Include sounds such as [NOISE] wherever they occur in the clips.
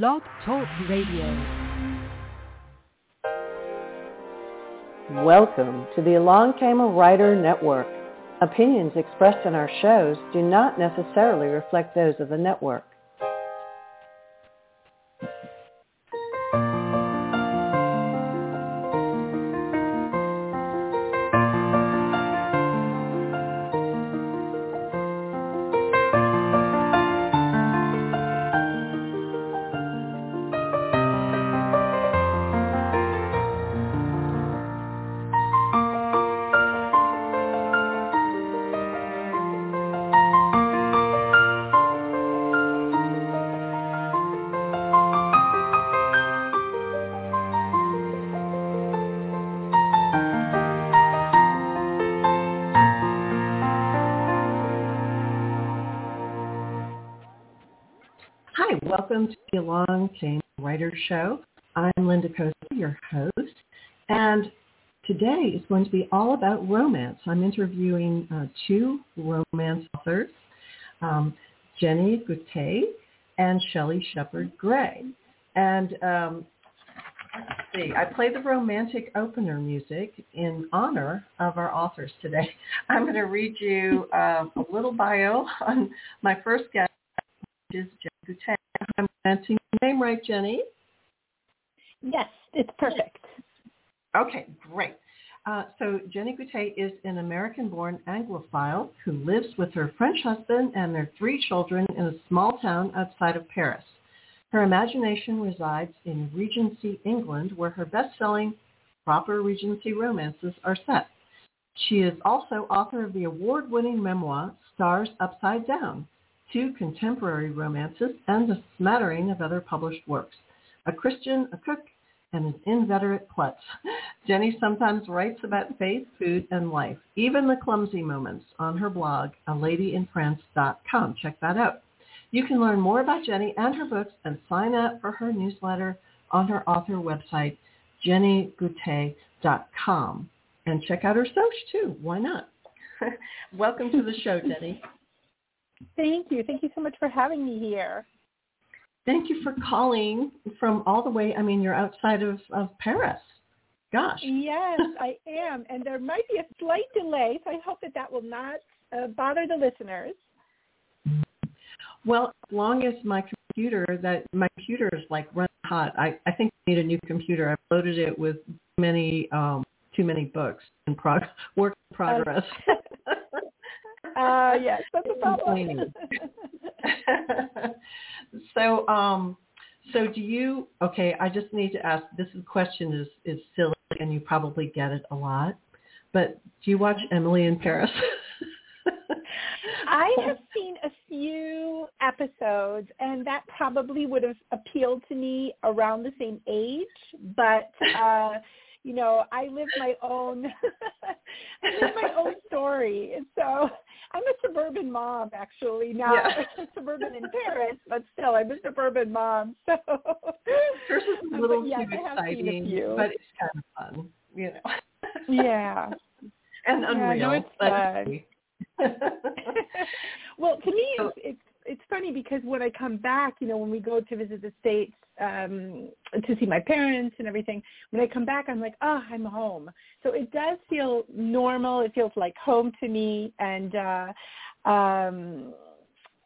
Blog Talk Radio. Welcome to the Along Came a Writer Network. Opinions expressed in our shows do not necessarily reflect those of the network. Show. I'm Linda Costa, your host, and today is going to be all about romance. I'm interviewing uh, two romance authors, um, Jennie Goutet and Shelley Shepard Gray. And um, let's see, I play the romantic opener music in honor of our authors today. [LAUGHS] I'm going to read you uh, a little bio on my first guest, which is Jennie Goutet. I'm pronouncing your name right, Jennie? Yes, it's perfect. Okay, great. Uh, so Jennie Goutet is an American-born Anglophile who lives with her French husband and their three children in a small town outside of Paris. Her imagination resides in Regency, England, where her best-selling proper Regency romances are set. She is also author of the award-winning memoir Stars Upside Down, two contemporary romances, and a smattering of other published works. A Christian, a cook, and an inveterate klutz. Jennie sometimes writes about faith, food, and life, even the clumsy moments, on her blog, aladyinfrance.com. Check that out. You can learn more about Jennie and her books and sign up for her newsletter on her author website, jenniegoutet.com. And check out her social too. Why not? [LAUGHS] [LAUGHS] Welcome to the show, Jennie. Thank you. Thank you so much for having me here. Thank you for calling from all the way. I mean, you're outside of, of Paris. Gosh. Yes, I am. And there might be a slight delay, so I hope that that will not uh, bother the listeners. Well, as long as my computer, that my computer is like running hot, I, I think I need a new computer. I've loaded it with many, um, too many books in prog- work in progress. Uh, [LAUGHS] yes, [LAUGHS] that's a problem. [LAUGHS] [LAUGHS] so, um, so do you? Okay, I just need to ask. This question is is silly, and you probably get it a lot. But do you watch Emily in Paris? I have seen a few episodes, and that probably would have appealed to me around the same age. But uh, you know, I live my own, [LAUGHS] I live my own story, and so I'm a suburban mom, actually. Not Yeah. [LAUGHS] suburban in Paris, but still, I'm a suburban mom. [LAUGHS] So Hers is a little yes, too I have seen a exciting, but it's kind of fun, you know. yeah. and Yeah, unreal. no, it's fun. well, to me, it's it's funny because when I come back, you know, when we go to visit the states um, to see my parents and everything, when I come back, I'm like, oh, I'm home. So it does feel normal. It feels like home to me. And uh, um,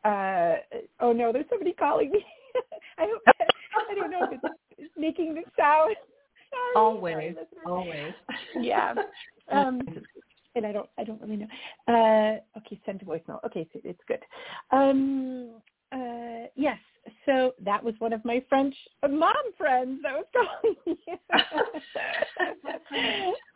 uh, oh no, there's somebody calling me. [LAUGHS] I hope I don't know if it's making the sound. Sorry, [LAUGHS] sorry, always, listeners. always. Yeah. [LAUGHS] Um, and I don't I don't really know. Uh, okay, send to voicemail. Okay, so it's good. Um, uh, yes, so that was one of my French mom friends that was [LAUGHS] calling.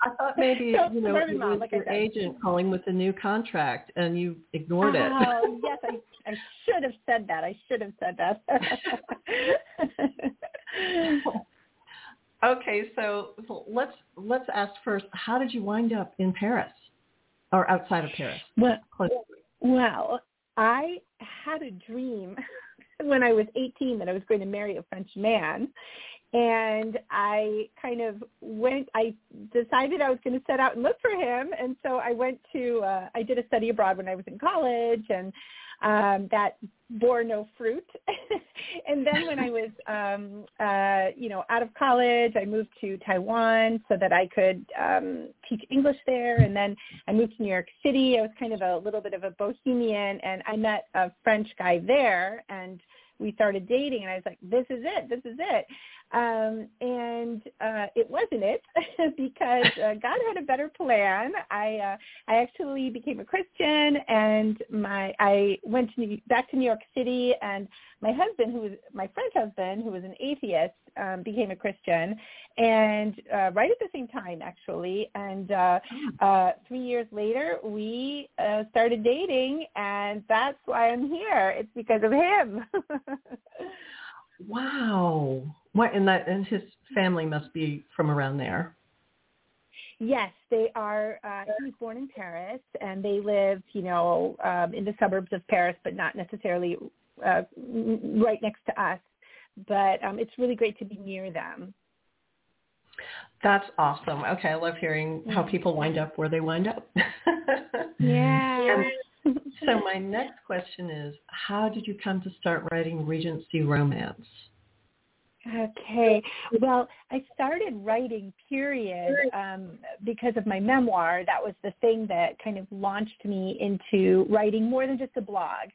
I thought maybe So, you know it mom, was like your agent calling with a new contract, and you ignored it. Oh [LAUGHS] yes, I I should have said that. I should have said that. [LAUGHS] okay, so so let's let's ask first. How did you wind up in Paris, or outside of Paris? well, Close. well, I had a dream [LAUGHS] when I was 18 that I was going to marry a French man. And I kind of went, I decided I was going to set out and look for him. And so I went to, uh, I did a study abroad when I was in college and um, that bore no fruit. [LAUGHS] and then when I [LAUGHS] was, um, uh, you know, out of college, I moved to Taiwan so that I could um, teach English there. And then I moved to New York City. I was kind of a little bit of a bohemian, and I met a French guy there, and we started dating and I was like, this is it, this is it. Um, and uh, it wasn't it [LAUGHS] because uh, God had a better plan. I uh, I actually became a Christian and my I went to New, back to New York City and my husband, who was my French husband, who was an atheist, um, became a Christian, and uh, right at the same time, actually. And uh, hmm. uh, three years later, we uh, started dating, and that's why I'm here. It's because of him. [LAUGHS] wow! What? And that and his family must be from around there. Yes, they are. Uh, he was born in Paris, and they live, you know, um, in the suburbs of Paris, but not necessarily uh, right next to us. But um, it's really great to be near them. That's awesome. Okay, I love hearing how people wind up where they wind up. [LAUGHS] yeah. So my next question is, how did you come to start writing Regency romance? Okay. Well, I started writing period um, because of my memoir. That was the thing that kind of launched me into writing more than just a blog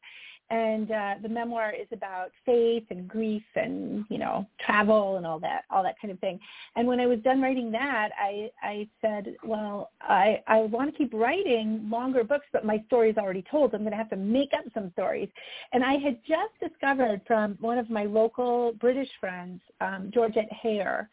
and uh, the memoir is about faith and grief and you know travel and all that all that kind of thing. And when i was done writing that i i said well i i want to keep writing longer books but my story is already told. I'm going to have to make up some stories. And i had just discovered from one of my local british friends um georgette heyer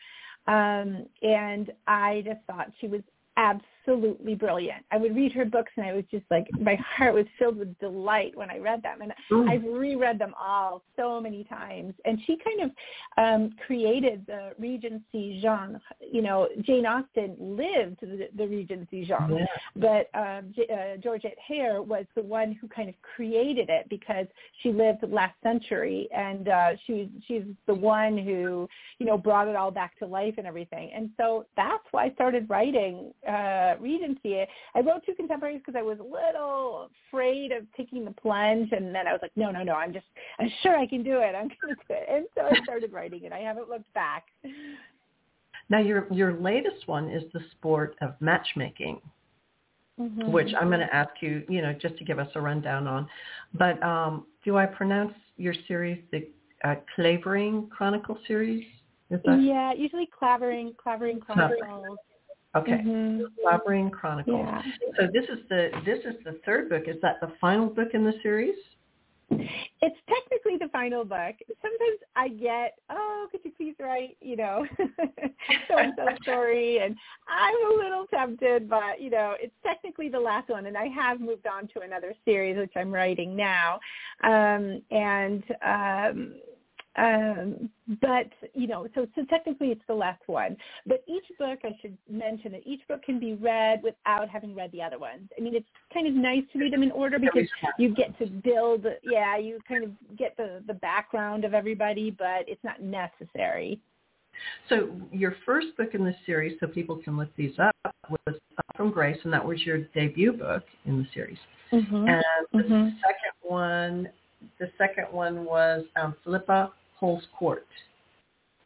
um and i just thought she was absolutely brilliant. I would read her books and I was just like, my [LAUGHS] heart was filled with delight when I read them. And mm. I've reread them all so many times. And she kind of um, created the Regency genre. You know, Jane Austen lived the, the Regency genre, yeah. but um, J- uh, Georgette Heyer was the one who kind of created it because she lived last century and uh, she, she's the one who, you know, brought it all back to life and everything. And so that's why I started writing uh, Regency. It. I wrote two contemporaries because I was a little afraid of taking the plunge, and then I was like, no, no, no, I'm just, I'm sure I can do it. I'm going to do it. And so I started writing it. I haven't looked back. Now, your your latest one is the sport of matchmaking. Mm-hmm. Which I'm going to ask you, you know, just to give us a rundown on. But um, do I pronounce your series the uh, Clavering Chronicle series? Yeah, usually Clavering, Clavering Chronicles. Okay, mm-hmm. Chronicles. Yeah. So this is the this is the third book. Is that the final book in the series? It's technically the final book. Sometimes I get, oh, could you please write, you know, [LAUGHS] so and so [LAUGHS] story, and I'm a little tempted, but you know, it's technically the last one, and I have moved on to another series which I'm writing now, um, and. Um, um, but you know, so so technically it's the last one. But each book, I should mention that each book can be read without having read the other ones. I mean, it's kind of nice to read them in order because you get to build. Yeah, you kind of get the the background of everybody, but it's not necessary. So your first book in the series, so people can look these up, was From Grace, and that was your debut book in the series. Mm-hmm. And the mm-hmm. second one, the second one was um, Philippa Holds Court.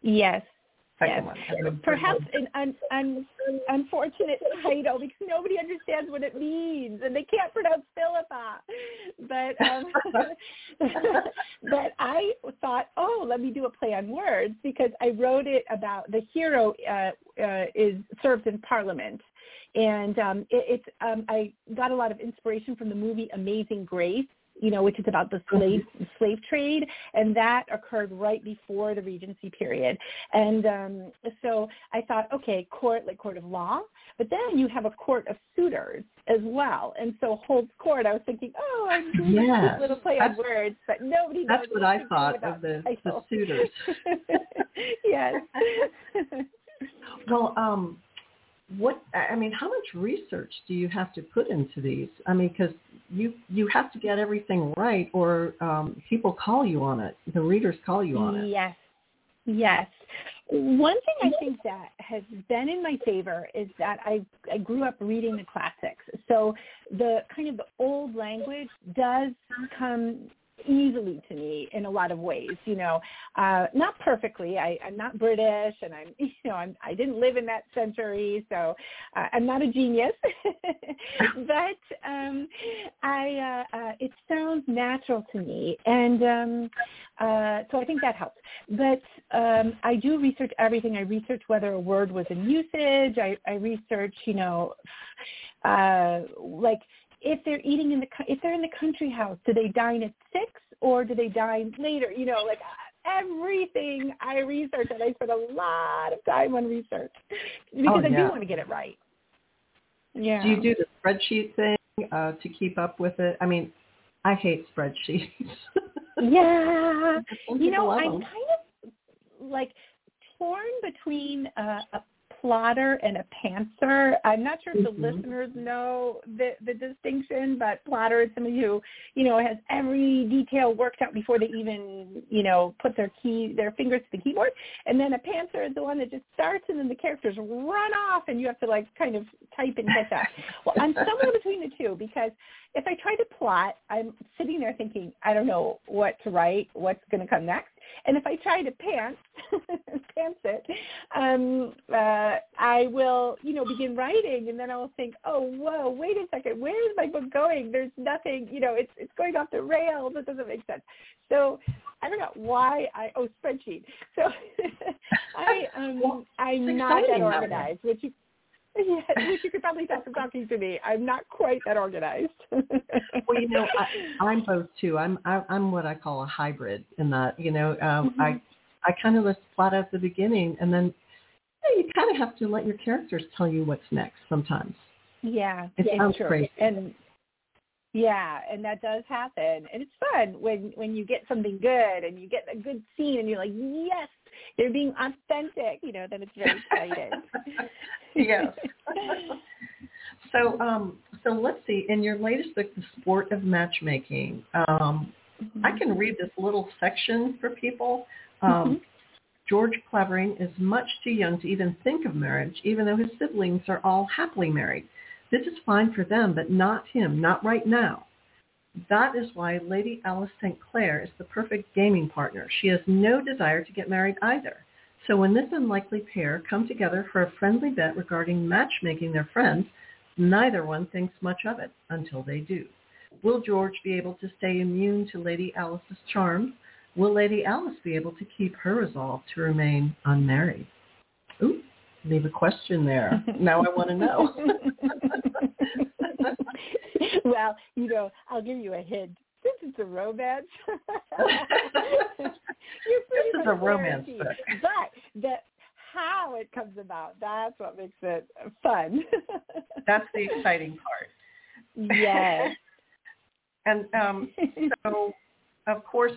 Yes. yes. Perhaps an un, un, unfortunate [LAUGHS] title because nobody understands what it means and they can't pronounce Philippa. But um, [LAUGHS] but I thought, oh, let me do a play on words because I wrote it about the hero uh, uh, is served in Parliament and um, it, it's um, I got a lot of inspiration from the movie Amazing Grace you know, which is about the slave mm-hmm. slave trade, and that occurred right before the Regency period. And um, so I thought, okay, court like court of law, but then you have a court of suitors as well. And so holds court. I was thinking, oh, I'm doing [LAUGHS] yes. a little play on words, but nobody knows. That's what I thought of the, the suitors. [LAUGHS] [LAUGHS] yes. well, um, what I mean, how much research do you have to put into these? I mean, because you you have to get everything right, or um, people call you on it. The readers call you on it. Yes, yes. One thing I think that has been in my favor is that I I grew up reading the classics. So the kind of the old language does come easily to me in a lot of ways you know. Uh not perfectly. I i'm not british and i'm [LAUGHS] you know i'm i didn't live in that century so uh, i'm not a genius. [LAUGHS] But um i uh, uh it sounds natural to me and um uh so i think that helps. But um i do research everything. I research whether a word was in usage. I i research you know uh like if they're eating in the if they're in the country house, do they dine at six or do they dine later? You know, like everything I research, and I spend a lot of time on research because oh, yeah. I do want to get it right. Yeah. Do you do the spreadsheet thing uh, to keep up with it? I mean, I hate spreadsheets. [LAUGHS] yeah. you know, I'm kind of like torn between uh, a plotter and a pantser. I'm not sure if the mm-hmm. listeners know the the distinction, but plotter is somebody who, you know, has every detail worked out before they even, you know, put their key their fingers to the keyboard. And then a pantser is the one that just starts and then the characters run off and you have to like kind of type and catch up. Well, I'm somewhere [LAUGHS] between the two because if I try to plot, I'm sitting there thinking, I don't know what to write, what's going to come next. And if I try to pants, [LAUGHS] pants it, um, uh, I will, you know, begin writing, and then I will think, oh, whoa, wait a second, where is my book going? There's nothing, you know, it's it's going off the rails. It doesn't make sense. So I don't know why I oh spreadsheet. So [LAUGHS] I um I'm not that organized, which you yeah, [LAUGHS] which you could probably tell from talking to me. I'm not quite that organized. well, you know, I, I'm both too. I'm I, I'm what I call a hybrid in that you know um, mm-hmm. I I kind of list plot at the beginning, and then you, know, you kind of have to let your characters tell you what's next sometimes. Yeah, it yeah, sounds true. crazy. And yeah, and that does happen, and it's fun when when you get something good and you get a good scene, and you're like, yes, they're being authentic. You know, then it's very exciting. [LAUGHS] yes. so, um, so let's see. In your latest book, The Sport of Matchmaking, um, mm-hmm. I can read this little section for people. Um, mm-hmm. George Clavering is much too young to even think of marriage, even though his siblings are all happily married. This is fine for them, but not him, not right now. That is why Lady Alice St. Clair is the perfect gaming partner. She has no desire to get married either. So when this unlikely pair come together for a friendly bet regarding matchmaking their friends, neither one thinks much of it until they do. Will George be able to stay immune to Lady Alice's charms? Will Lady Alice be able to keep her resolve to remain unmarried? Ooh, leave a question there. now I want to know. [LAUGHS] [LAUGHS] [LAUGHS] well, you know, I'll give you a hint. Since it's a romance, this is a romance [LAUGHS] book. [LAUGHS] But the how it comes about, that's what makes it fun. that's the exciting part. Yes. and um, so, of course,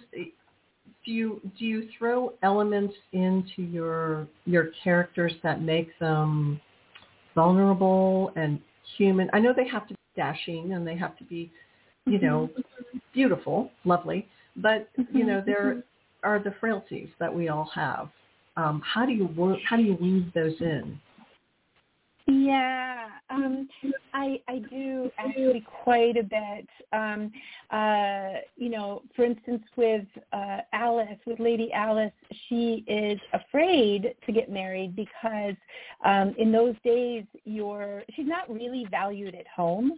do you do you throw elements into your your characters that make them vulnerable and human? I know they have to be dashing and they have to be, you know, mm-hmm. beautiful, lovely, but you know there are the frailties that we all have. Um, how do you work? How do you weave those in? Yeah, um, I I do actually quite a bit. Um, uh, you know, for instance, with uh, Alice, with Lady Alice, she is afraid to get married because um, in those days, you're she's not really valued at home.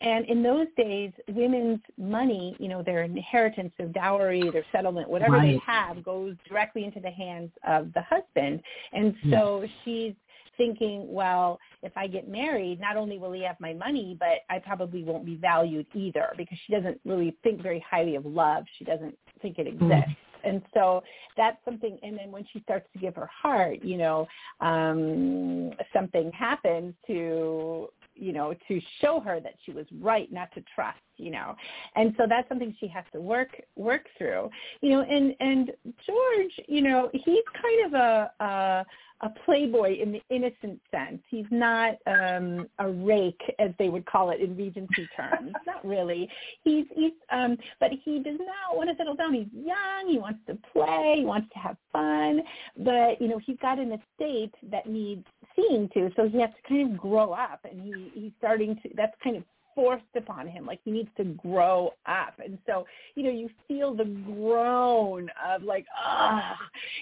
And in those days, women's money, you know, their inheritance, their dowry, their settlement, whatever right. they have, goes directly into the hands of the husband. And so yes. she's thinking, well, if I get married, not only will he have my money, but I probably won't be valued either because she doesn't really think very highly of love. She doesn't think it exists. Mm. And so that's something, and then when she starts to give her heart, you know, um, something happens to you know, to show her that she was right not to trust, you know. And so that's something she has to work work through. You know, and and George, you know, he's kind of a a, a playboy in the innocent sense. He's not um a rake as they would call it in Regency terms. [LAUGHS] not really. He's he's um but he does not want to settle down. He's young, he wants to play, he wants to have fun, but you know, he's got an estate that needs seeing to, so he has to kind of grow up and he he's starting to that's kind of forced upon him. Like he needs to grow up. And so, you know, you feel the groan of like, ah,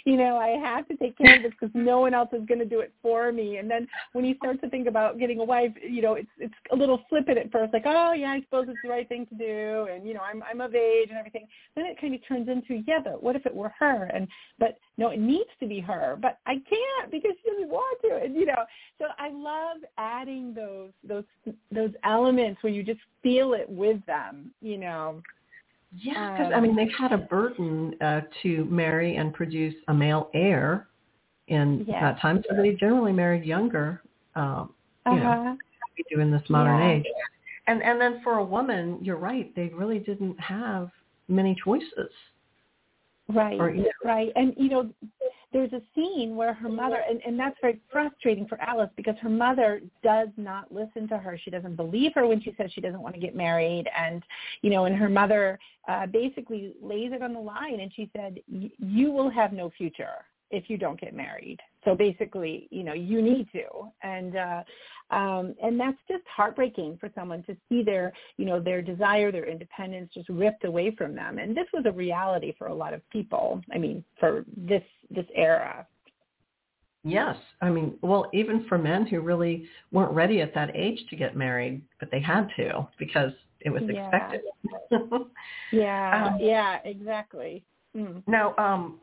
you know, I have to take care of this because no one else is going to do it for me. And then when you start to think about getting a wife, you know, it's it's a little flippant at first, like, oh yeah, I suppose it's the right thing to do, and you know, I'm I'm of age and everything. Then it kind of turns into, yeah, but what if it were her? And but no, it needs to be her, but I can't because she doesn't want to. And you know, so I love adding those those those elements where you just feel it with them. You know. Yeah, because um, I mean they had a burden uh, to marry and produce a male heir in that time, so they generally married younger. Um, you uh-huh. know, we do in this modern yeah. age. And and then for a woman, you're right. They really didn't have many choices. Right, or, you know. right. And, you know, there's a scene where her mother, and, and that's very frustrating for Alice because her mother does not listen to her. She doesn't believe her when she says she doesn't want to get married. And, you know, and her mother uh, basically lays it on the line and she said, you will have no future if you don't get married. So basically, you know, you need to. And uh um and that's just heartbreaking for someone to see their, you know, their desire, their independence just ripped away from them. And this was a reality for a lot of people. I mean, for this this era. Yes. I mean, well, even for men who really weren't ready at that age to get married, but they had to because it was yeah. expected. [LAUGHS] yeah. Um, yeah, exactly. Mm. Now, um,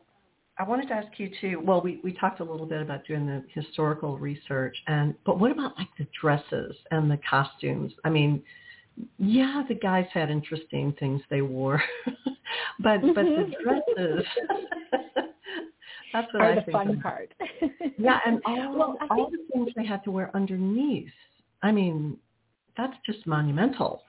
I wanted to ask you too. Well, we, we talked a little bit about doing the historical research, and but what about like the dresses and the costumes? I mean, yeah, the guys had interesting things they wore, [LAUGHS] but but the mm-hmm. dresses. [LAUGHS] that's what Are I the think fun of. part. yeah, and [LAUGHS] all well, all the things they had to wear underneath. I mean, that's just monumental.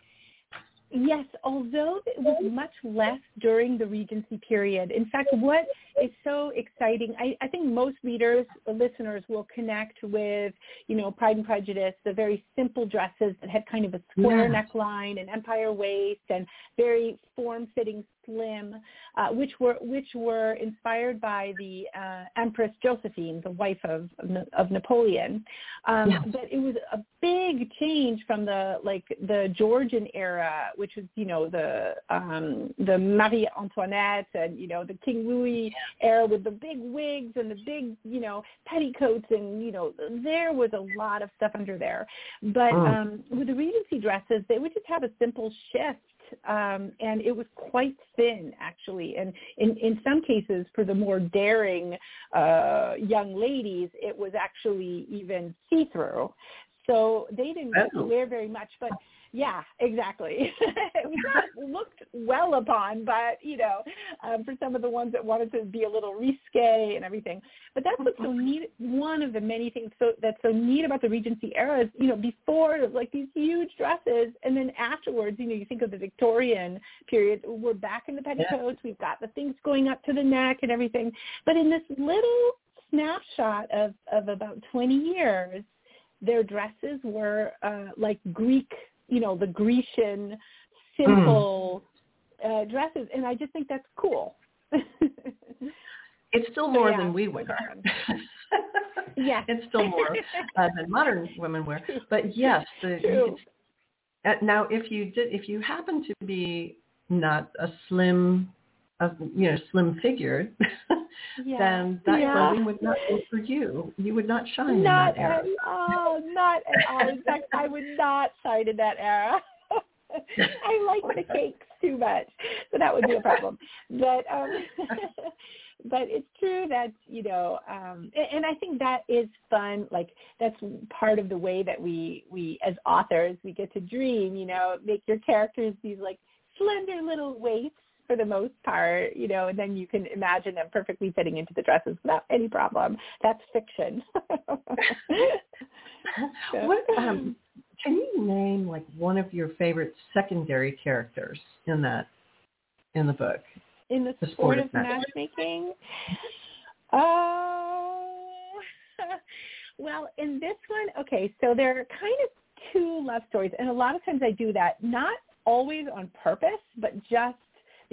Yes, although it was much less during the Regency period. In fact, what is so exciting, I, I think most readers, listeners will connect with, you know, Pride and Prejudice, the very simple dresses that had kind of a square yeah. neckline and empire waist and very form-fitting slim, uh, which were which were inspired by the uh, Empress Josephine, the wife of of Napoleon. Um, yes. But it was a big change from the like the Georgian era, which was you know the um, the Marie Antoinette and you know the King Louis era with the big wigs and the big you know petticoats and you know there was a lot of stuff under there. But oh. um, with the Regency dresses, they would just have a simple shift um, and it was quite thin actually. And in, in some cases, for the more daring uh, young ladies, it was actually even see-through. So they didn't oh. wear very much, but yeah, exactly. [LAUGHS] it was not looked well upon, but you know, um, for some of the ones that wanted to be a little risque and everything. But that's what's so neat. One of the many things so that's so neat about the Regency era is, you know, before like these huge dresses, and then afterwards, you know, you think of the Victorian period, we're back in the petticoats. Yeah. We've got the things going up to the neck and everything. But in this little snapshot of of about 20 years, their dresses were uh, like Greek you know, the Grecian simple mm. uh, dresses, and I just think that's cool. it's still more so, yeah, than we wear. yeah, [LAUGHS] it's still more uh, than modern women wear. But yes, the, [LAUGHS] uh, now if you did, if you happen to be not a slim, uh, you know, slim figure, [LAUGHS] yeah. then that yeah. clothing would not be for you. You would not shine not in that era. At all, not at all. In fact, I would not shine in that era. [LAUGHS] I like the cakes too much, so that would be a problem. [LAUGHS] But um but it's true that you know, um and I think that is fun. Like that's part of the way that we we as authors we get to dream. You know, make your characters these like slender little waifs for the most part, you know, and then you can imagine them perfectly fitting into the dresses without any problem. That's fiction. [LAUGHS] what um can you name like one of your favorite secondary characters in that in the book? In the, the sport, sport of matchmaking? Oh, [LAUGHS] well, in this one, okay, so there are kind of two love stories, and a lot of times I do that, not always on purpose, but just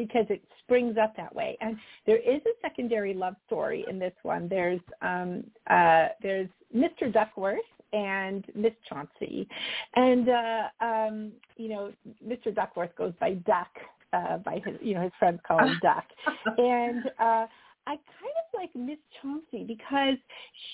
because it springs up that way. And there is a secondary love story in this one. There's um, uh, there's Mr. Duckworth and Miss Chauncey, and uh, um, you know Mr. Duckworth goes by Duck. Uh, by his, you know, his friends call him [LAUGHS] Duck, and uh, I kind of like Miss Chauncey because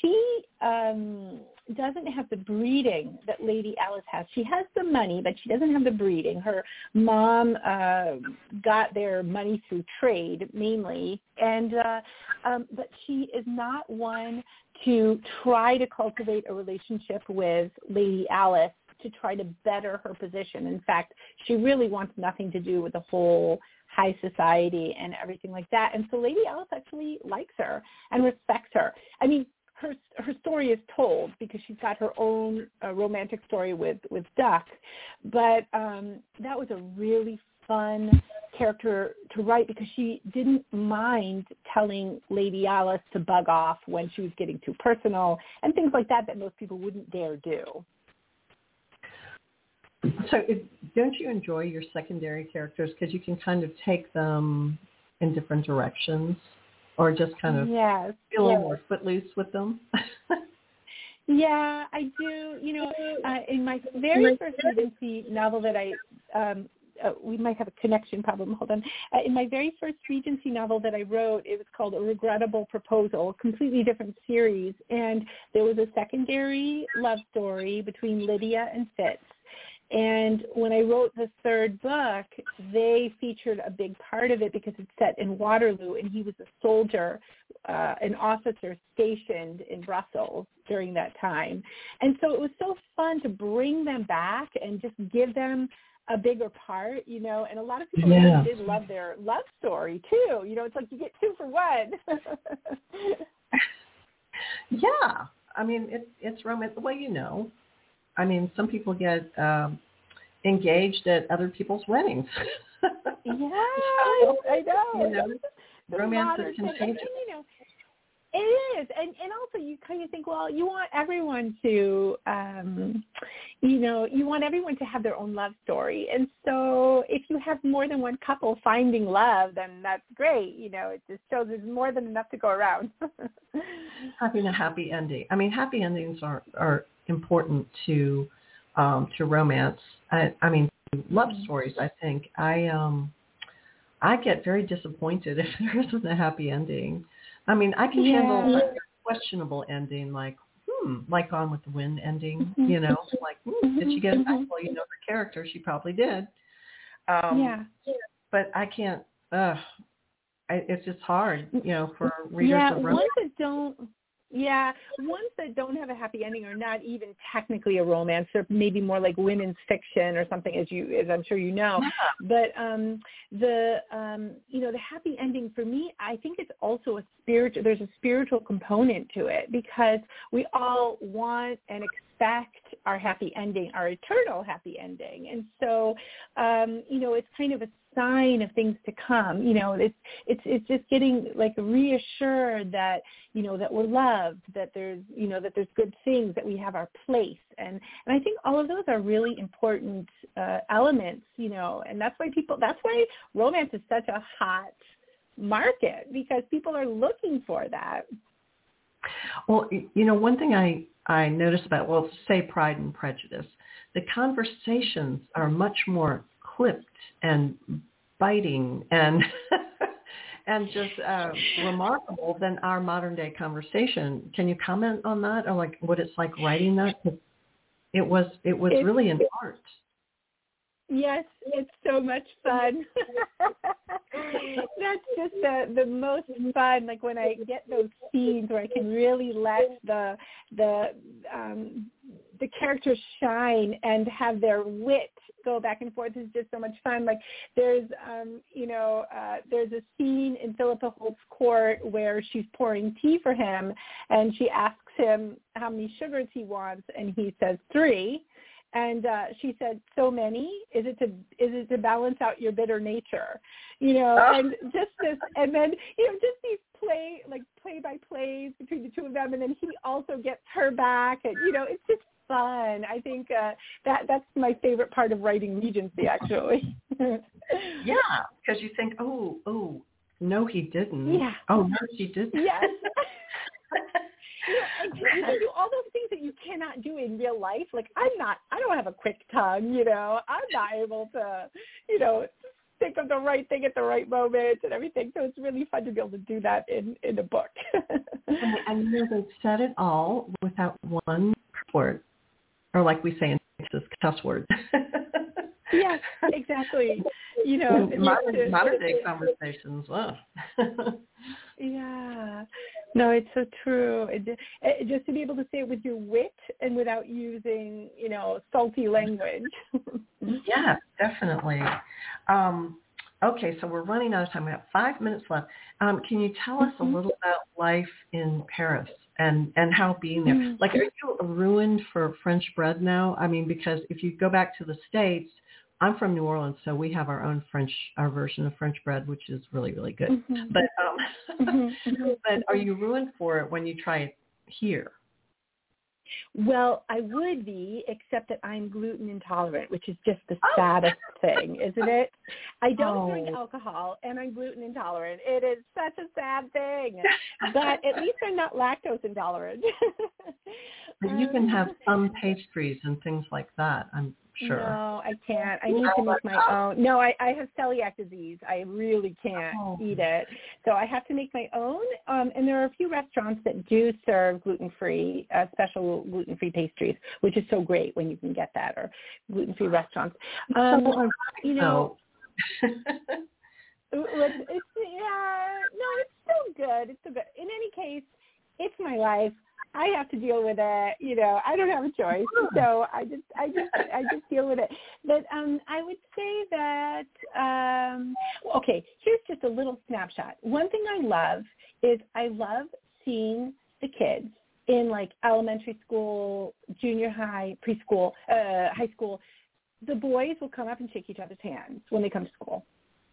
she um doesn't have the breeding that Lady Alice has. She has the money, but she doesn't have the breeding. Her mom uh got their money through trade mainly, and uh um but she is not one to try to cultivate a relationship with Lady Alice to try to better her position. In fact, she really wants nothing to do with the whole high society and everything like that. And so Lady Alice actually likes her and respects her. I mean, her her story is told because she's got her own uh, romantic story with with Duck, but um, that was a really fun character to write because she didn't mind telling Lady Alice to bug off when she was getting too personal and things like that that most people wouldn't dare do. So if, don't you enjoy your secondary characters because you can kind of take them in different directions or just kind of yes, feel a yes. little more footloose with them? [LAUGHS] yeah, I do. You know, uh, in my very first Regency novel that I um, uh, we might have a connection problem. Hold on. Uh, in my very first Regency novel that I wrote, it was called A Regrettable Proposal, a completely different series. And there was a secondary love story between Lydia and Fitz. And when I wrote the third book, they featured a big part of it because it's set in Waterloo, and he was a soldier, uh, an officer stationed in Brussels during that time. And so it was so fun to bring them back and just give them a bigger part, you know, and a lot of people Yeah. really did love their love story too. You know, it's like you get two for one. [LAUGHS] [LAUGHS] yeah, I mean it's it's romance. Well, you know, I mean some people get um, engaged at other people's weddings. [LAUGHS] yes, I know. You know, romance is modern thing. And, contagious. you know, it is, and and also you kind of think, well, you want everyone to, um, you know, you want everyone to have their own love story, and so if you have more than one couple finding love, then that's great. You know, it just shows there's more than enough to go around. [LAUGHS] having a happy ending. I mean, happy endings are are important to um, to romance. I, I mean, love stories. I think I um I get very disappointed [LAUGHS] if there isn't a happy ending. I mean, I can handle a questionable ending, like hmm, like Gone with the Wind ending. Mhm. You know, like hmm, did she get it back? Mhm. Well, you know her character, she probably did. Um, yeah. But I can't. Uh, I, it's just hard, you know, for readers yeah, of ones that don't. Yeah, ones that don't have a happy ending are not even technically a romance. They're maybe more like women's fiction or something, as you, as I'm sure you know. But um, the, um, you know, the happy ending for me, I think it's also a spiritual. There's a spiritual component to it because we all want and expect our happy ending, our eternal happy ending, and so, um, you know, it's kind of a sign of things to come. You know, it's it's it's just getting like reassured that you know that we're loved, that there's you know that there's good things, that we have our place, and and I think all of those are really important uh, elements. You know, and that's why people that's why romance is such a hot market because people are looking for that. Well, you know, one thing I, I noticed about, well, say Pride and Prejudice, the conversations are much more clipped and biting and [LAUGHS] and just uh, remarkable than our modern day conversation. Can you comment on that, or like what it's like writing that? It was it was It's- really an art. Yes, it's so much fun. [LAUGHS] That's just the the most fun. Like when I get those scenes where I can really let the the um the characters shine and have their wit go back and forth is just so much fun. Like there's um you know uh there's a scene in Philippa Holds court where she's pouring tea for him and she asks him how many sugars he wants and he says three and uh she said so many is it to is it to balance out your bitter nature you know Oh. and just this and then you know just these play like play by plays between the two of them, and then he also gets her back, and you know, it's just fun. I think uh, that that's my favorite part of writing Regency, actually. [LAUGHS] yeah, because you think, oh, oh, no, he didn't. Yeah. Oh, no, she didn't. Yes. [LAUGHS] you, know, you can do all those things that you cannot do in real life. Like I'm not, I don't have a quick tongue, you know. I'm not able to, you know, think of the right thing at the right moment and everything. So it's really fun to be able to do that in in a book. and, you know, they said it all without one word, or like we say in Texas, cuss word. [LAUGHS] yes, exactly. You know, modern, modern day conversations. Wow. [LAUGHS] yeah. No, it's so true. It, it, just to be able to say it with your wit and without using, you know, salty language. [LAUGHS] yeah, definitely. Um, okay, so we're running out of time. We have five minutes left. Um, can you tell us mm-hmm. a little about life in Paris and and how being there? Mm-hmm. Like, are you ruined for French bread now? I mean, because if you go back to the states I'm from New Orleans, so we have our own French, our version of French bread, which is really, really good. Mm-hmm. [LAUGHS] But um, mm-hmm. [LAUGHS] but are you ruined for it when you try it here? Well, I would be, except that I'm gluten intolerant, which is just the oh. saddest thing, isn't it? I don't oh. drink alcohol, and I'm gluten intolerant. It is such a sad thing. [LAUGHS] but at least I'm not lactose intolerant. but you can have some pastries and things like that. I'm Sure. No, I can't. I need to make my own. No, I, I have celiac disease. I really can't oh. eat it. So I have to make my own. Um, and there are a few restaurants that do serve gluten-free, uh, special gluten-free pastries, which is so great when you can get that, or gluten-free restaurants. Um, you know, it's, it's, yeah, no, it's still good. It's still good. In any case, it's my life. I have to deal with it. You know, I don't have a choice. So I just, I just, I just deal with it. But um, I would say that, um, okay, here's just a little snapshot. One thing I love is I love seeing the kids in like elementary school, junior high, preschool, uh, high school. The boys will come up and shake each other's hands when they come to school.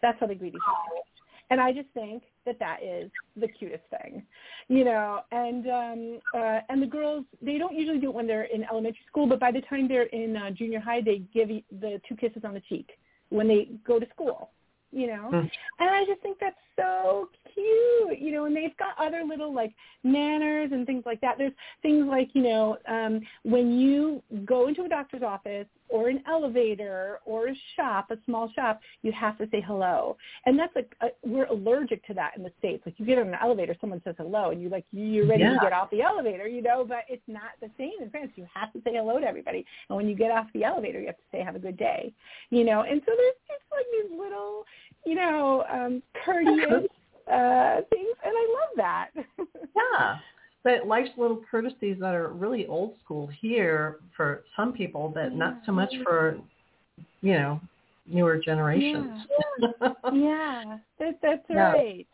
That's how they greet each other. And I just think that that is the cutest thing, you know. And um, uh, and the girls, they don't usually do it when they're in elementary school, but by the time they're in uh, junior high, they give the two kisses on the cheek when they go to school, you know. Mm. And I just think that's so cute, you know. And they've got other little like manners and things like that. There's things like you know um, when you go into a doctor's office or an elevator or a shop, a small shop, you have to say hello. And that's like a, we're allergic to that in the states. Like you get on an elevator, someone says hello, and you're like you're ready yeah. to get off the elevator, you know. But it's not the same in France. You have to say hello to everybody, and when you get off the elevator, you have to say have a good day, you know. And so there's just like these little, you know, um, courteous [LAUGHS] uh, things, and I love that. [LAUGHS] yeah but life's little courtesies that are really old school here for some people, but not so much for, you know, newer generations. Yeah, yeah. That, that's [LAUGHS] yeah. right.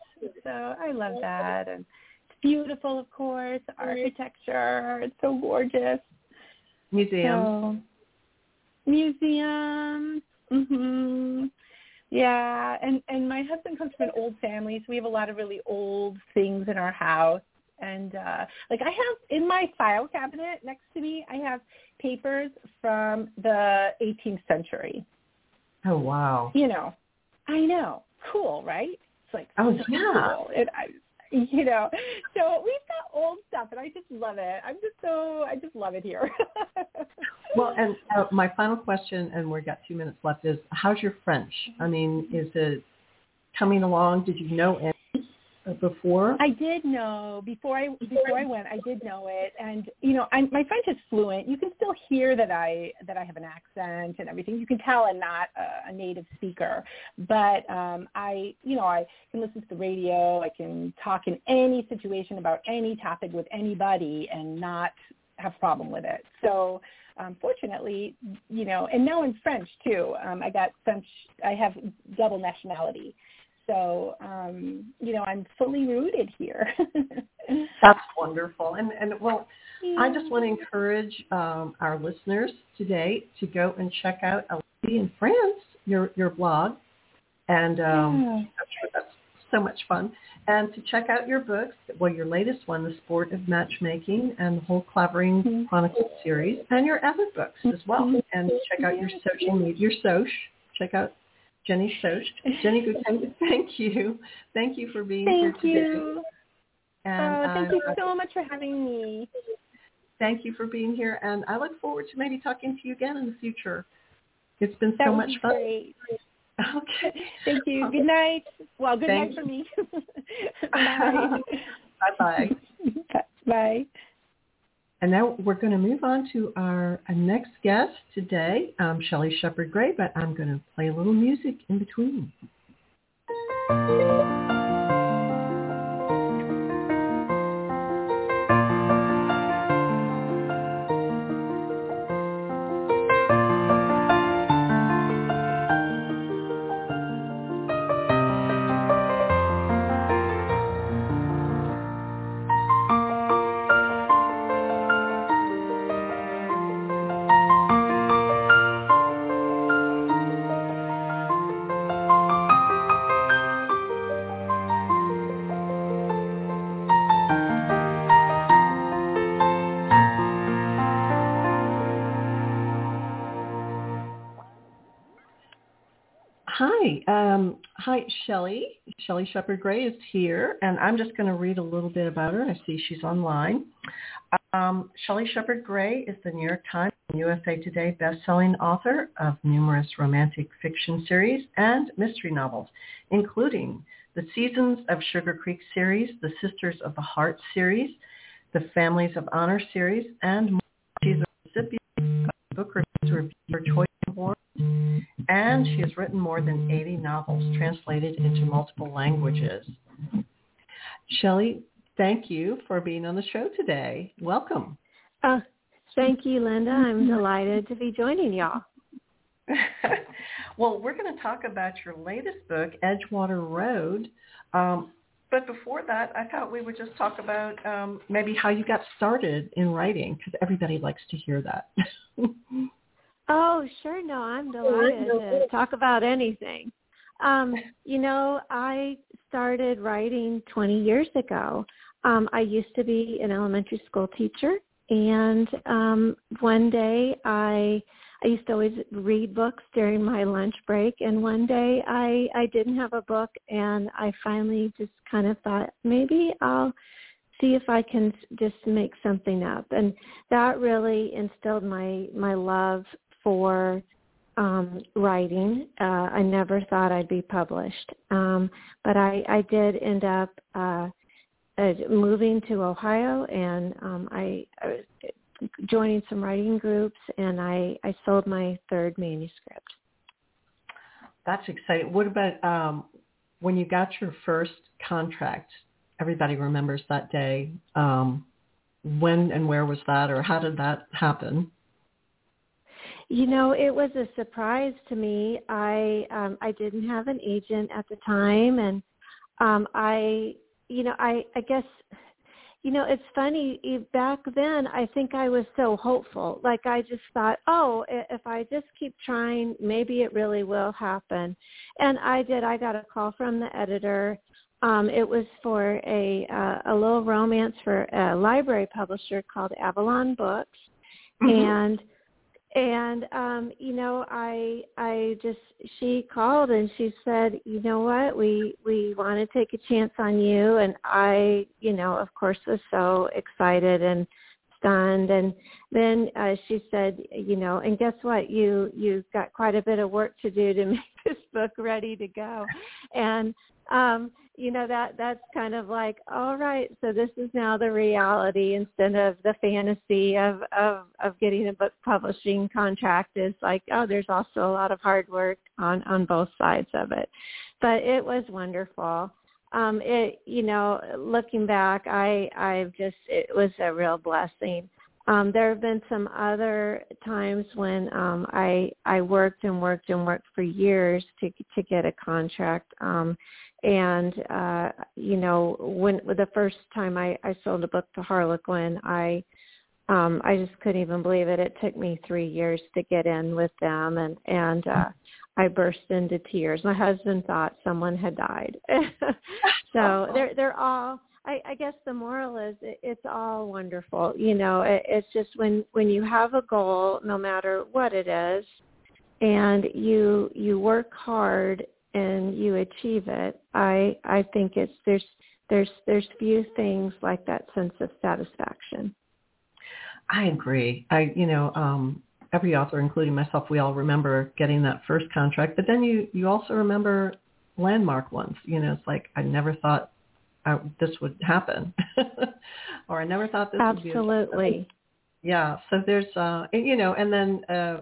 So I love that, and it's beautiful, of course. Architecture, it's so gorgeous. Museums. So, museums. Mhm. Yeah, and and my husband comes from an old family, so we have a lot of really old things in our house and uh like I have in my file cabinet next to me I have papers from the 18th century. Oh wow. You know. I know. Cool, right? It's like Oh so yeah. Cool. And I you know. So we've got old stuff and I just love it. I'm just so I just love it here. [LAUGHS] well, and uh, my final question and we've got 2 minutes left is how's your French? I mean, is it coming along? Did you know any before? I did know before I before I went. I did know it, and you know, I'm, my French is fluent. You can still hear that I that I have an accent and everything. You can tell I'm not a, a native speaker, but um, I, you know, I can listen to the radio. I can talk in any situation about any topic with anybody and not have a problem with it. So um, fortunately, you know, and now in French too. Um, I got French. I have double nationality. So, um, you know, I'm fully rooted here. [LAUGHS] That's wonderful. And, and well, yeah. I just want to encourage um, our listeners today to go and check out Elsie in France, your, your blog. And um, yeah. I'm sure that's so much fun. and to check out your books, well, your latest one, The Sport of Matchmaking and the whole Clavering mm-hmm. Chronicles series, and your other books as well. Mm-hmm. And check out your social media, your Soch. Check out Jennie Soch. Jennie Goutet, [LAUGHS] thank you. Thank you for being thank here today. You. And, oh, thank uh, you so much for having me. Thank you for being here, and I look forward to maybe talking to you again in the future. It's been that so much fun. Great. [LAUGHS] Okay. Thank you. Good night. Well, good Thank night for me. [LAUGHS] Bye. Bye-bye. Bye. And now we're going to move on to our, next guest today, um, Shelley Shepard Gray, but I'm going to play a little music in between. Shelley. Shelley Shepard Gray is here, and I'm just going to read a little bit about her. I see she's online. Um, Shelley Shepard Gray is the New York Times and USA Today best-selling author of numerous romantic fiction series and mystery novels, including the Seasons of Sugarcreek series, the Sisters of the Heart series, the Families of Honor series, and more. She's a recipient of Book Reviewer Choice Award and she has written more than 80 novels translated into multiple languages. Shelley, thank you for being on the show today. Welcome. Uh, thank you, Linda. I'm delighted to be joining y'all. [LAUGHS] well, we're going to talk about your latest book, Edgewater Road. Um, but before that, I thought we would just talk about um, maybe how you got started in writing, because everybody likes to hear that. [LAUGHS] Oh, sure. No, I'm [LAUGHS] delighted to talk about anything. Um, you know, I started writing 20 years ago. Um, I used to be an elementary school teacher, and um, one day I I used to always read books during my lunch break, and one day I I didn't have a book, and I finally just kind of thought maybe I'll see if I can just make something up, and that really instilled my my love for um, writing. Uh, I never thought I'd be published, um, but I, I did end up uh, uh, moving to Ohio, and um, I, was joining some writing groups, and I, I sold my third manuscript. That's exciting. What about um, when you got your first contract? Everybody remembers that day. Um, when and where was that, or how did that happen? You know, it was a surprise to me. I um I didn't have an agent at the time and um I you know, I I guess you know, it's funny back then I think I was so hopeful. Like I just thought, "Oh, if I just keep trying, maybe it really will happen." And I did. I got a call from the editor um, it was for a uh, a little romance for a library publisher called Avalon Books, mm-hmm. and and um you know i i just she called and she said you know what? We we want to take a chance on you. And i you know of course was so excited and stunned. And then uh she said you know and guess what? You you've got quite a bit of work to do to [LAUGHS] make this book ready to go. And um you know that that's kind of like all right so this is now the reality instead of the fantasy of of of getting a book publishing contract is like oh there's also a lot of hard work on on both sides of it. But it was wonderful um it you know looking back i i've just it was a real blessing. Um there have been some other times when um i i worked and worked and worked for years to to get a contract. Um and uh you know when the first time i i sold a book to harlequin i um I just couldn't even believe it. It took me 3 years to get in with them. And and uh I burst into tears. My husband thought someone had died. [LAUGHS] so they're they're all I, I guess the moral is it, it's all wonderful. You know, it, it's just when when you have a goal, no matter what it is, and you you work hard and you achieve it. I I think it's there's there's there's few things like that sense of satisfaction. I agree. I you know um every author, including myself, we all remember getting that first contract, but then you you also remember landmark ones. You know, it's like I never thought I, this would happen, [LAUGHS] or I never thought this Absolutely. would be absolutely. [LAUGHS] Yeah. So there's uh you know, and then uh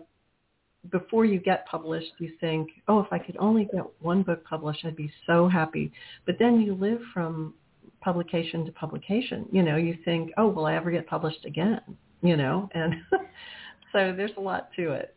before you get published, you think, oh, if I could only get one book published, I'd be so happy. But then you live from publication to publication. You know, you think, oh, will I ever get published again? You know, and [LAUGHS] so there's a lot to it,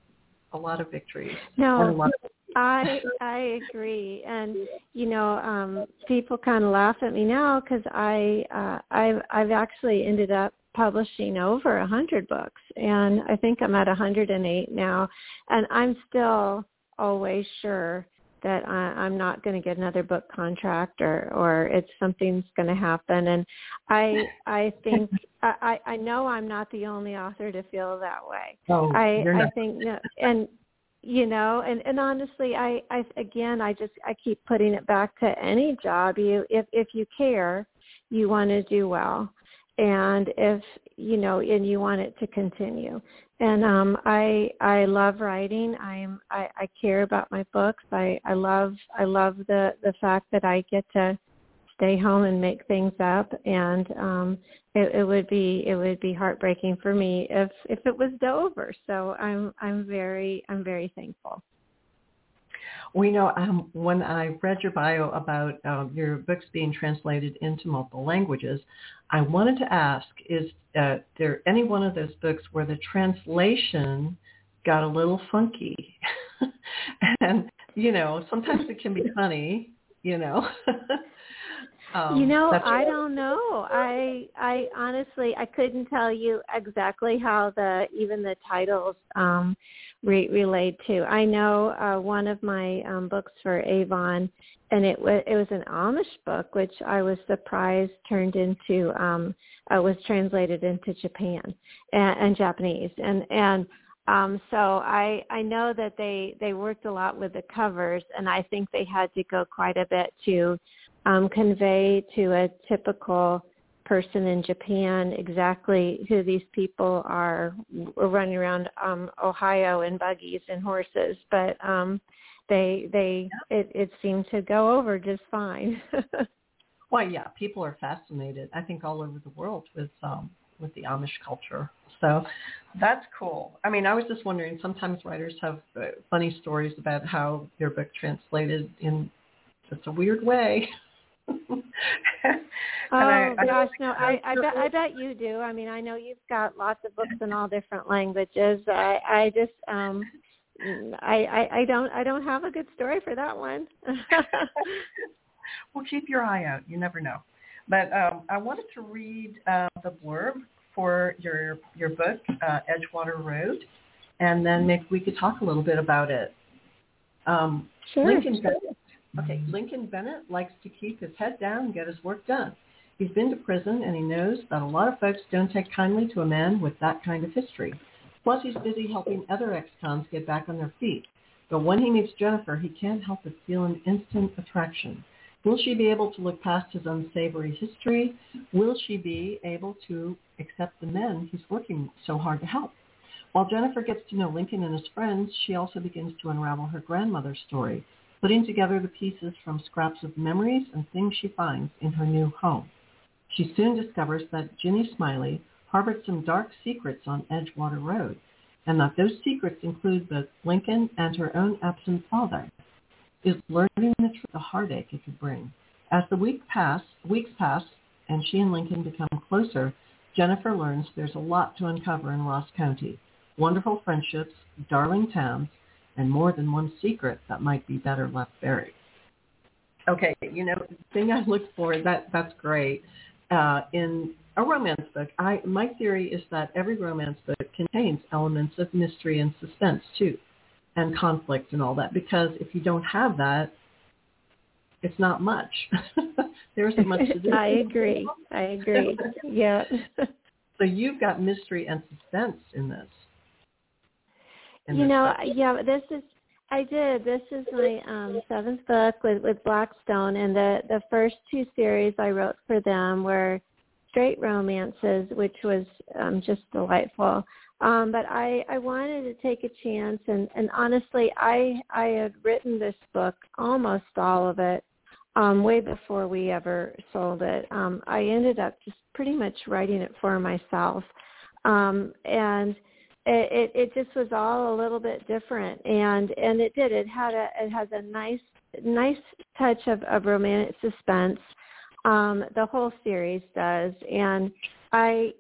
a lot of victories. No, [LAUGHS] I I agree, and you know, um, people kind of laugh at me now because I uh, I've I've actually ended up publishing over a hundred books, and I think I'm at a hundred and eight now, and I'm still always sure that I, I'm not going to get another book contract or or it's something's going to happen. And I I think I I know I'm not the only author to feel that way. Oh, I I think no, and you know and and honestly i i again i just i keep putting it back to any job you if if you care you want to do well and if you know and you want it to continue. And um i i love writing. I'm i i care about my books. I i love i love the the fact that i get to stay home and make things up. And um it, it would be it would be heartbreaking for me if if it was over. So i'm i'm very i'm very thankful we know um, when I read your bio about um, your books being translated into multiple languages, I wanted to ask, is uh, there any one of those books where the translation got a little funky? [LAUGHS] and, you know, sometimes it can be funny, you know. [LAUGHS] Um, you know, I don't know. I I honestly I couldn't tell you exactly how the even the titles um re- relate to. I know uh one of my um books for Avon and it was it was an Amish book which I was surprised turned into um uh, was translated into Japan and, and Japanese and and um so I I know that they they worked a lot with the covers and I think they had to go quite a bit to um, convey to a typical person in Japan exactly who these people are running around um, Ohio in buggies and horses, but um, they they it, it seemed to go over just fine. [LAUGHS] well, yeah, people are fascinated. I think all over the world with um, with the Amish culture. So that's cool. I mean, I was just wondering. Sometimes writers have uh, funny stories about how their book translated in just a weird way. [LAUGHS] [LAUGHS] oh I, gosh, no, I, I bet I [LAUGHS] bet you do. I mean, I know you've got lots of books in all different languages. I I just um I, I I don't I don't have a good story for that one. [LAUGHS] well, keep your eye out. You never know. But um, I wanted to read uh, the blurb for your your book, uh, Edgewater Road, and then maybe we could talk a little bit about it. Um, sure. Lincoln sure. Okay, Lincoln Bennett likes to keep his head down and get his work done. He's been to prison and he knows that a lot of folks don't take kindly to a man with that kind of history. Plus he's busy helping other ex-cons get back on their feet. But when he meets Jennifer, he can't help but feel an instant attraction. Will she be able to look past his unsavory history? Will she be able to accept the men he's working so hard to help? While Jennifer gets to know Lincoln and his friends, she also begins to unravel her grandmother's story, putting together the pieces from scraps of memories and things she finds in her new home. She soon discovers that Ginny Smiley harbored some dark secrets on Edgewater Road, and that those secrets include both Lincoln and her own absent father. Is learning the truth a heartache it could bring. As the week pass, weeks pass and she and Lincoln become closer, Jennifer learns there's a lot to uncover in Ross County. Wonderful friendships, darling towns, and more than one secret that might be better left buried. Okay, you know, the thing I look for that that's great. Uh, in a romance book, I my theory is that every romance book contains elements of mystery and suspense too, and conflict and all that. Because if you don't have that, it's not much. [LAUGHS] there isn't much to do. I agree. I agree. [LAUGHS] yeah. [LAUGHS] so you've got mystery and suspense in this. You know, book. yeah, this is I did. This is my um, seventh book with, with Blackstone, and the the first two series I wrote for them were straight romances, which was um, just delightful. Um, but I I wanted to take a chance, and and honestly, I I had written this book almost all of it um, way before we ever sold it. Um, I ended up just pretty much writing it for myself, um, and it, it, it just was all a little bit different. And and it did. It had a it has a nice nice touch of, of romantic suspense um the whole series does. And i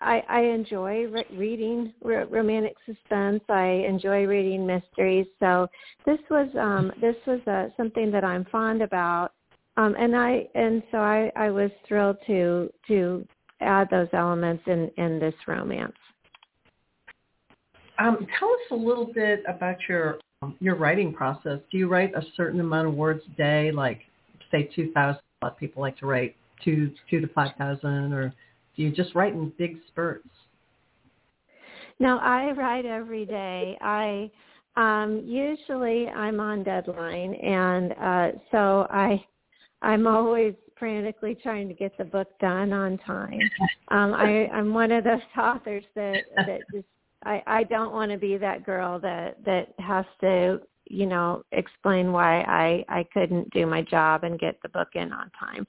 i i enjoy re- reading r- romantic suspense. I enjoy reading mysteries. So this was um this was uh, something that i'm fond about. Um and i and so i i was thrilled to to add those elements in in this romance um, tell us a little bit about your um, your writing process. Do you write a certain amount of words a day, like say two thousand? A lot of people like to write two two to five thousand, or do you just write in big spurts? No, I write every day. I um, usually I'm on deadline, and uh, so I I'm always frantically trying to get the book done on time. [LAUGHS] Um, I, I'm one of those [LAUGHS] authors that that just I I don't want to be that girl that that has to you know explain why I I couldn't do my job and get the book in on time.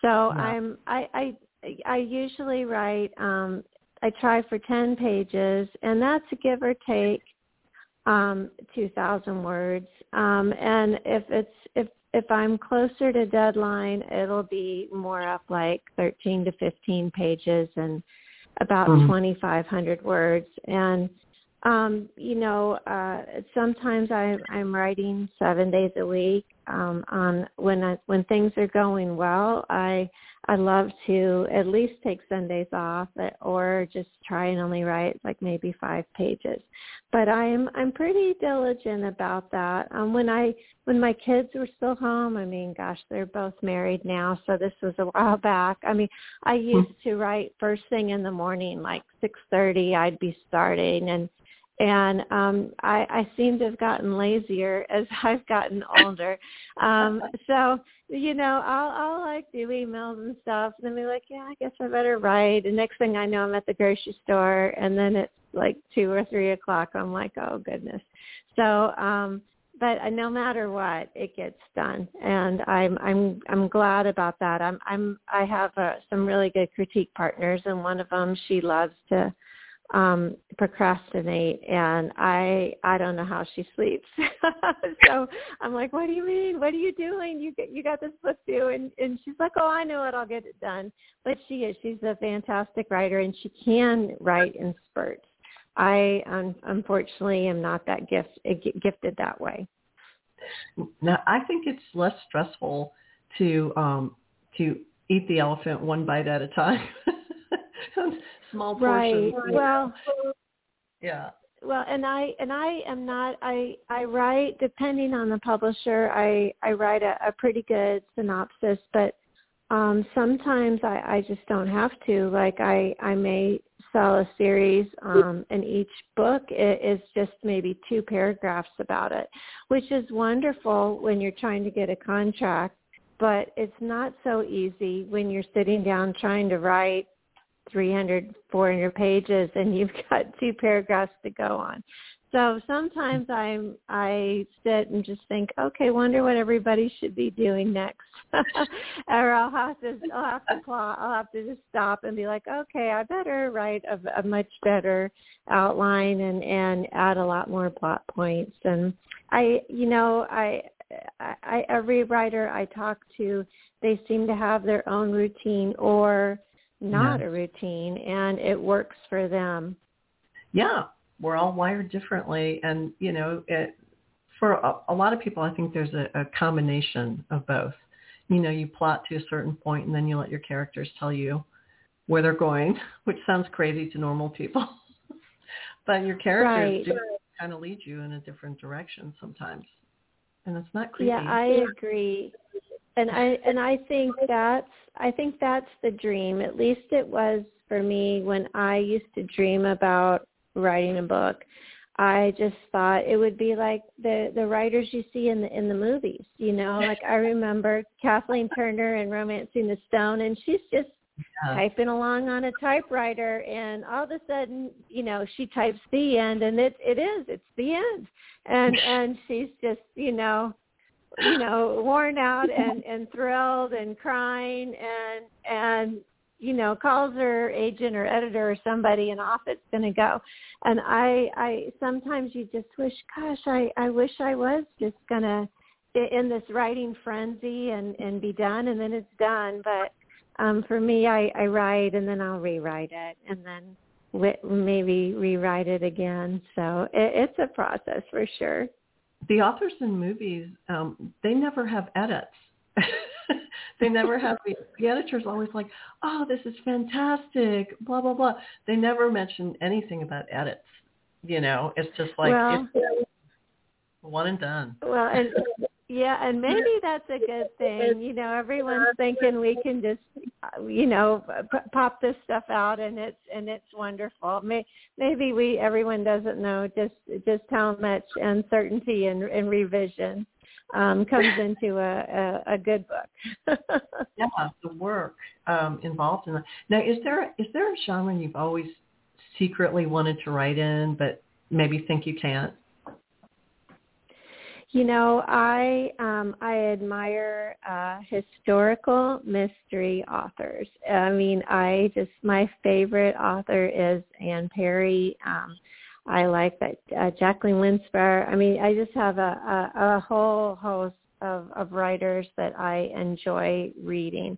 So no. I'm I I I usually write um I try for 10 pages and that's a give or take um 2000 words um and if it's if if I'm closer to deadline it'll be more up like 13 to 15 pages and about mm-hmm. 2,500 words. And, um, you know, uh, sometimes I, I'm writing seven days a week. Um, on when I, when things are going well, I I love to at least take Sundays off, or just try and only write like maybe five pages. But I'm I'm pretty diligent about that. Um, when I when my kids were still home, I mean, gosh, they're both married now, so this was a while [LAUGHS] back. I mean, I hmm. used to write first thing in the morning, like six thirty. I'd be starting, and and um I, I seem to have gotten lazier as [LAUGHS] I've gotten older. Um so you know, I'll I'll like do emails and stuff and then be like, Yeah, I guess I better write. And next thing I know I'm at the grocery store and then it's like two or three o'clock. I'm like, Oh goodness. So um but uh, no matter what, it gets done, and I'm I'm I'm glad about that. I'm I'm I have uh, some really good critique partners, and one of them she loves to um procrastinate and i i don't know how she sleeps. [LAUGHS] So i'm like what do you mean? What are you doing? You get you got this book due and and she's like oh i know it. I'll get it done. But she is. She's a fantastic writer and she can write in spurts. I um, unfortunately am not that gift gifted that way. Now i think it's less stressful to um to eat the elephant one bite at a time [LAUGHS] small. Right. Well, yeah. Well, and I and I am not. I I write depending on the publisher. I I write a, a pretty good synopsis, but um sometimes I I just don't have to. Like I I may sell a series um and each book is just maybe two paragraphs about it which is wonderful when you're trying to get a contract but it's not so easy when you're sitting down trying to write 300, 400 pages and you've [LAUGHS] got two paragraphs to go on. So sometimes I'm I sit and just think, okay, wonder what everybody should be doing next, [LAUGHS] or I'll have to I'll have to plot, I'll have to just stop and be like, okay, I better write a, a much better outline and and add a lot more plot points. And I, you know, I I, every writer I talk to, they seem to have their own routine or not a routine and it works for them. Yeah, we're all wired differently and you know, it for a, a lot of people I think there's a, a combination of both. You know, you plot to a certain point and then you let your characters tell you where they're going, [LAUGHS] which sounds crazy to normal people. [LAUGHS] but your characters right. do kind of lead you in a different direction sometimes. And it's not creepy. Yeah, I agree. And I and I think that's I think that's the dream. At least it was for me when I used to dream about writing a book. I just thought it would be like the the writers you see in the in the movies, you know. [LAUGHS] Like I remember Kathleen Turner in Romancing the Stone, and she's just yeah. typing along on a typewriter, and all of a sudden, you know, she types the end, and it it is it's the end, and [LAUGHS] and she's just you know, you know, worn out and and thrilled and crying and and you know, calls her agent or editor or somebody and off it's going to go. And I, I sometimes you just wish, gosh, I, I wish I was just going to in this writing frenzy and, and be done and then it's done. But um, for me, I, I write and then I'll rewrite it and then maybe rewrite it again. So it, it's a process for sure. The authors in movies, um, they never have edits. [LAUGHS] they never have the, the editor's always like, oh, this is fantastic, blah blah blah. They never mention anything about edits. You know, it's just like well, it's one and done. Well, and yeah, and maybe that's a good [LAUGHS] thing. You know, everyone's thinking we can just, you know, pop this stuff out and it's and it's wonderful. May, maybe we everyone doesn't know just just how much uncertainty and, and revision um, comes [LAUGHS] into a, a, a good book. [LAUGHS] yeah, the work um, involved in that. Now, is there is there a genre you've always secretly wanted to write in, but maybe think you can't? You know, I um, I admire uh, historical mystery authors. I mean, I just my favorite author is Anne Perry. Um, I like that uh, Jacqueline Winspear. I mean, I just have a, a, a whole host of, of writers that I enjoy reading,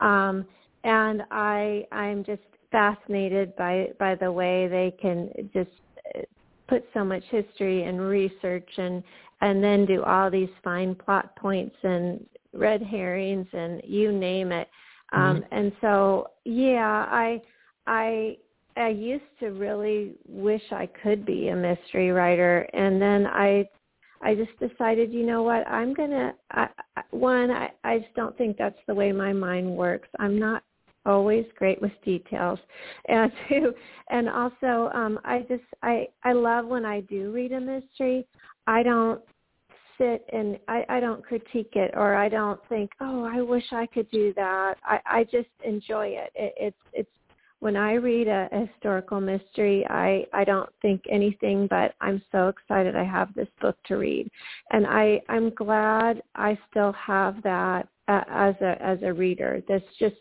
um, and I I'm just fascinated by by the way they can just uh, put so much history and research and and then do all these fine plot points and red herrings and you name it. Um, mm-hmm. And so, yeah, I I I used to really wish I could be a mystery writer, and then I I just decided, you know what, I'm gonna. I, one, I, I just don't think that's the way my mind works. I'm not always great with details, [LAUGHS] and two, and also, um, I just I I love when I do read a mystery. I don't sit and I, I don't critique it or I don't think, oh, I wish I could do that. I, I just enjoy it. it. It's it's when I read a, a historical mystery, I, I don't think anything but I'm so excited I have this book to read. And I, I'm glad I still have that uh, as a as a reader. This just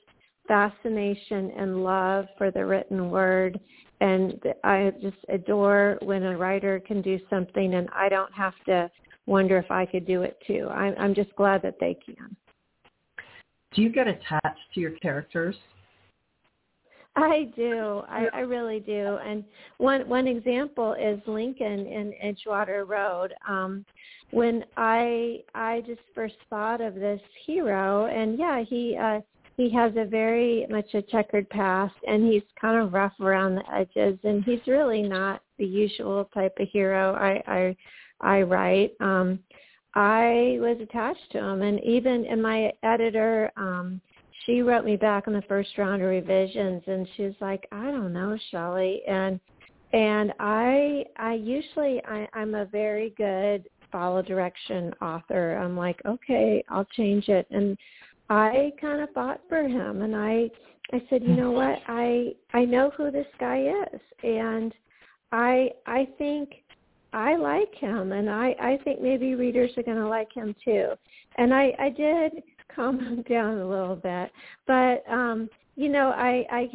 fascination and love for the written word and I just adore when a writer can do something and I don't have to wonder if I could do it too. I'm, I'm just glad that they can. Do you get attached to your characters? I do. I, I really do. And one one example is Lincoln in Edgewater Road. Um, when I I just first thought of this hero, and yeah, he uh, he has a very much a checkered past, and he's kind of rough around the edges, and he's really not the usual type of hero I I, I write. Um, I was attached to him, and even in my editor. Um, she wrote me back in the first round of revisions and she was like, I don't know, Shelley and and I I usually I, I'm a very good follow direction author. I'm like, okay, I'll change it and I kind of fought for him and I I said, you know what? I I know who this guy is and I I think I like him and I I think maybe readers are going to like him too. And I I did [LAUGHS] calm him down a little bit. But um, you know, I, I,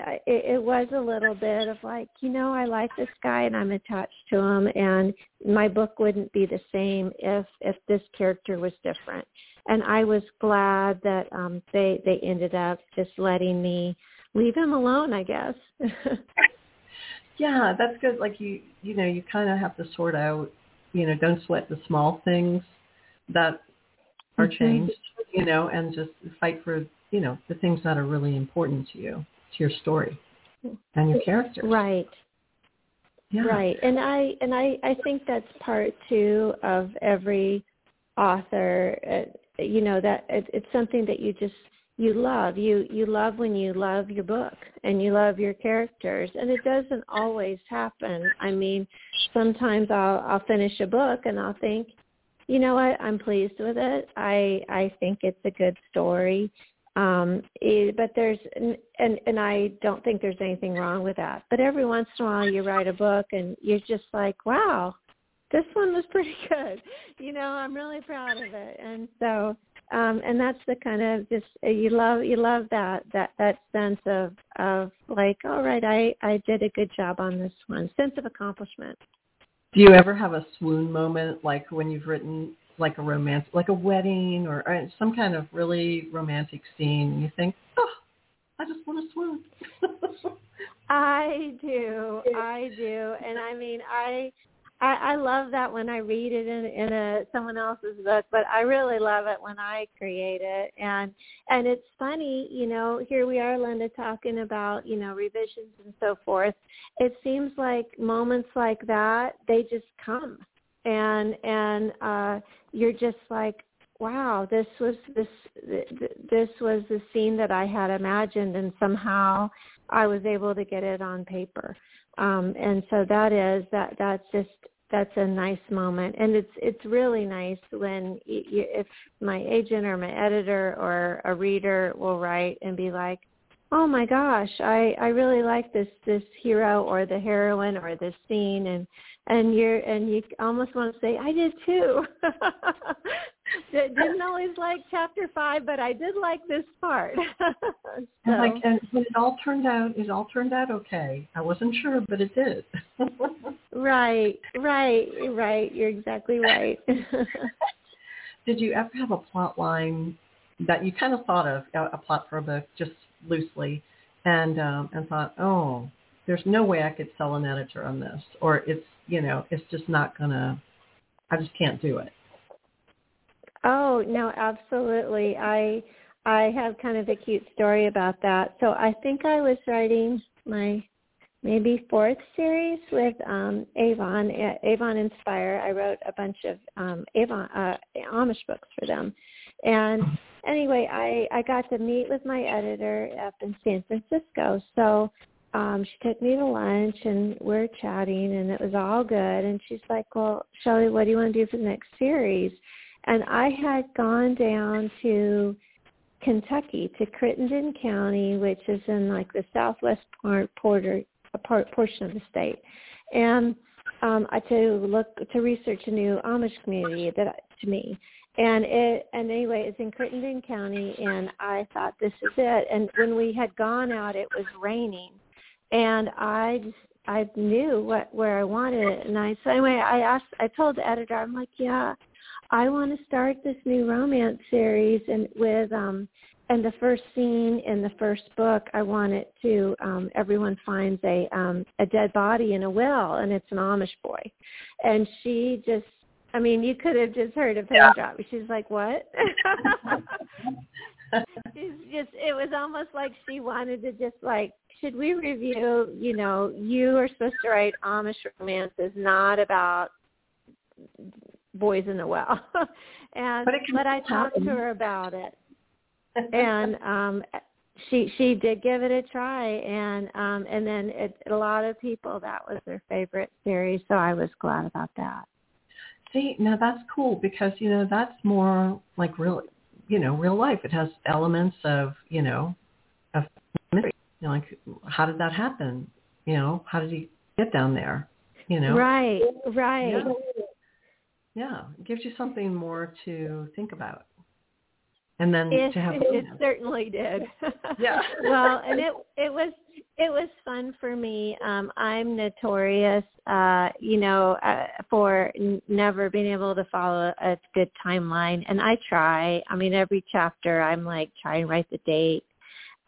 I it, was a little bit of like, you know, I like this guy and I'm attached to him, and my book wouldn't be the same if if this character was different. And I was glad that um, they they ended up just letting me leave him alone, I guess. [LAUGHS] yeah, that's good. Like you, you know, you kind of have to sort out, you know, don't sweat the small things that are mm-hmm. changed you know, and just fight for, you know, the things that are really important to you. to your story and your character. Right. Yeah. Right. And I and I I think that's part too of every author uh, you know that it, it's something that you just you love. You you love when you love your book and you love your characters. And it doesn't always happen. I mean sometimes i'll i'll finish a book and i'll think you know what? I'm pleased with it. I i think it's a good story. Um it, but there's and and i don't think there's anything wrong with that. But every once in a while you write a book and you're just like wow this one was [LAUGHS] pretty good. You know i'm really proud of it. And so um and that's the kind of just uh, you love you love that that that sense of of like all right i i did a good job on this one. Sense of accomplishment. Do you ever have a swoon moment like when you've written like a romance like a wedding or, or some kind of really romantic scene and you think oh i just want to swoon. [LAUGHS] I do. I do. And i mean i I, I love that when I read it in, in a someone else's book, but I really love it when I create it. And and it's funny, you know, here we are, Linda, talking about you know revisions and so forth. It seems like moments like that they just come, and and uh, you're just like, wow, this was this this was the scene that I had imagined, and somehow I was able to get it on paper um, and so that is that that's just that's a nice moment. And it's it's really nice when you, if my agent or my editor or a reader will write and be like oh my gosh i i really like this this hero or the heroine or this scene and and you're and you almost want to say i did too [LAUGHS] didn't always like chapter five but i did like this part [LAUGHS] so. and like and it all turned out it all turned out okay i wasn't sure but it did [LAUGHS] right right right you're exactly right [LAUGHS] did you ever have a plot line that you kind of thought of a plot for a book just loosely and um and thought oh there's no way i could sell an editor on this or it's you know, it's just not gonna. I just can't do it. Oh no, absolutely. I I have kind of a cute story about that. So I think I was writing my maybe fourth series with um Avon Avon Inspire. I wrote a bunch of um Avon uh Amish books for them. And anyway, I I got to meet with my editor up in San Francisco. So um, she took me to lunch and we're chatting and it was all good. And she's like, well, Shelley, what do you want to do for the next series? And I had gone down to Kentucky to Crittenden County, which is in like the southwest part, porter, part portion of the state, and um, I to look to research a new Amish community that to me. And it and anyway, it's in Crittenden County, and I thought this is it. And when we had gone out, it was raining, and I I knew what where I wanted it, and I so anyway I asked I told the editor I'm like yeah I want to start this new romance series and with um and the first scene in the first book I want it to um everyone finds a um a dead body in a well and it's an Amish boy and she just I mean you could have just heard a pin yeah. drop she's like what [LAUGHS] she's just it was almost like she wanted to just like should we review, you know, you are supposed to write Amish romances, not about boys in the well. [LAUGHS] and but, but I talked to her about it. [LAUGHS] and um she she did give it a try and um and then it, a lot of people that was their favorite series so I was glad about that. See, now that's cool because you know that's more like real you know, real life. It has elements of, you know, of mystery you know, like how did that happen? You know, how did he get down there? You know, right, right. Yeah. it gives you something more to think about, and then it, to have. It certainly did. [LAUGHS] yeah. [LAUGHS] well, and it it was it was fun for me. Um, I'm notorious, uh, you know, uh, for n- never being able to follow a good timeline, and I try. I mean, every chapter, I'm like trying to write the date.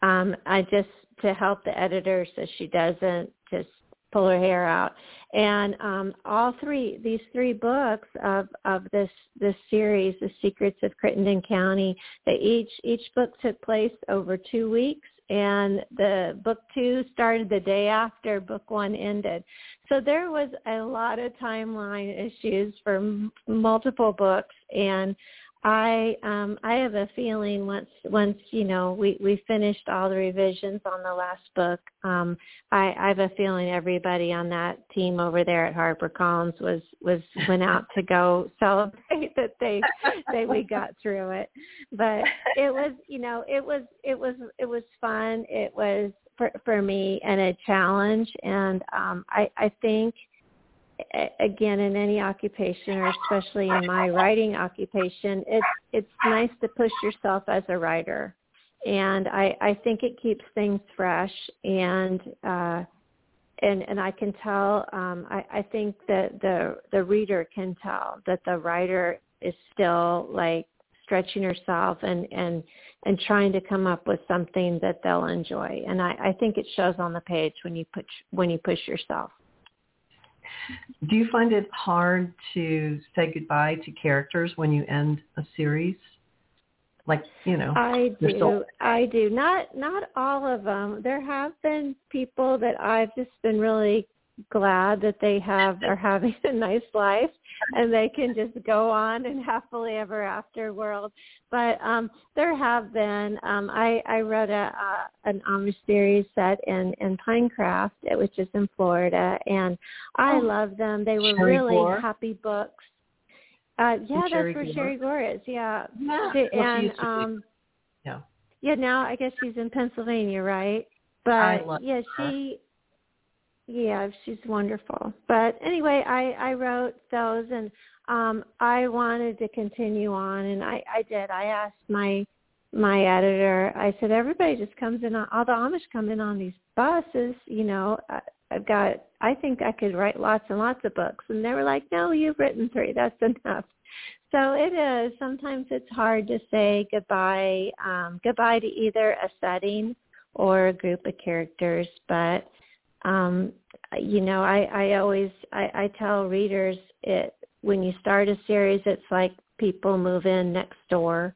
Um, I just to help the editor so she doesn't just pull her hair out. And um, all three, these three books of, of this this series, The Secrets of Crittenden County, they each each book took place over two weeks, and the book two started the day after book one ended. So there was a lot of timeline issues for m- multiple books, and I um I have a feeling once once you know we we finished all the revisions on the last book um I I have a feeling everybody on that team over there at HarperCollins was was went out to go [LAUGHS] celebrate that they they we got through it. But it was you know it was it was it was fun. It was for for me and a challenge. And um I I think again in any occupation or especially in my writing occupation it's it's nice to push yourself as a writer. And i i think it keeps things fresh and uh and and i can tell um i i think that the the reader can tell that the writer is still like stretching herself and and and trying to come up with something that they'll enjoy. And i i think it shows on the page when you push when you push yourself do you find it hard to say goodbye to characters when you end a series? Like, you know, I do. Still... I do. Not not all of them. There have been people that I've just been really glad that they have [LAUGHS] are having a nice life and they can just go on and happily ever after world. But um there have been um I I wrote a uh, an Amish series set in in Pinecraft, which is in Florida, and I oh, love them. They were Sherry really Gore? happy books. Uh yeah, that's Sherry where Gore? Sherry Gore is. Yeah. Yeah. She- Well, and um Yeah. yeah, now I guess she's in Pennsylvania, right? But yeah, her. she yeah, she's wonderful. But anyway, I I wrote those and um I wanted to continue on and I I did. I asked my my editor. I said everybody just comes in on all the Amish come in on these buses, you know. I, I've got I think I could write lots and lots of books and they were like, "No, you've written 3. That's [LAUGHS] enough." So it is. Sometimes it's hard to say goodbye um goodbye to either a setting or a group of characters, but um you know i i always i i tell readers it when you start a series it's like people move in next door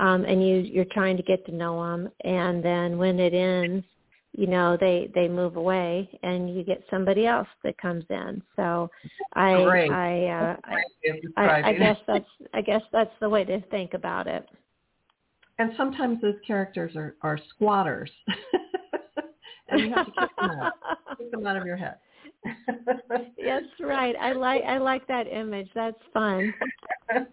um and you you're trying to get to know them and then when it ends you know they they move away and you get somebody else that comes in so i Great. i uh It's I, I guess that's I guess that's the way to think about it. And sometimes those characters are, are squatters. [LAUGHS] and you have to kick them out. [LAUGHS] Kick them out of your head. [LAUGHS] That's right. I like I like that image. That's fun. [LAUGHS]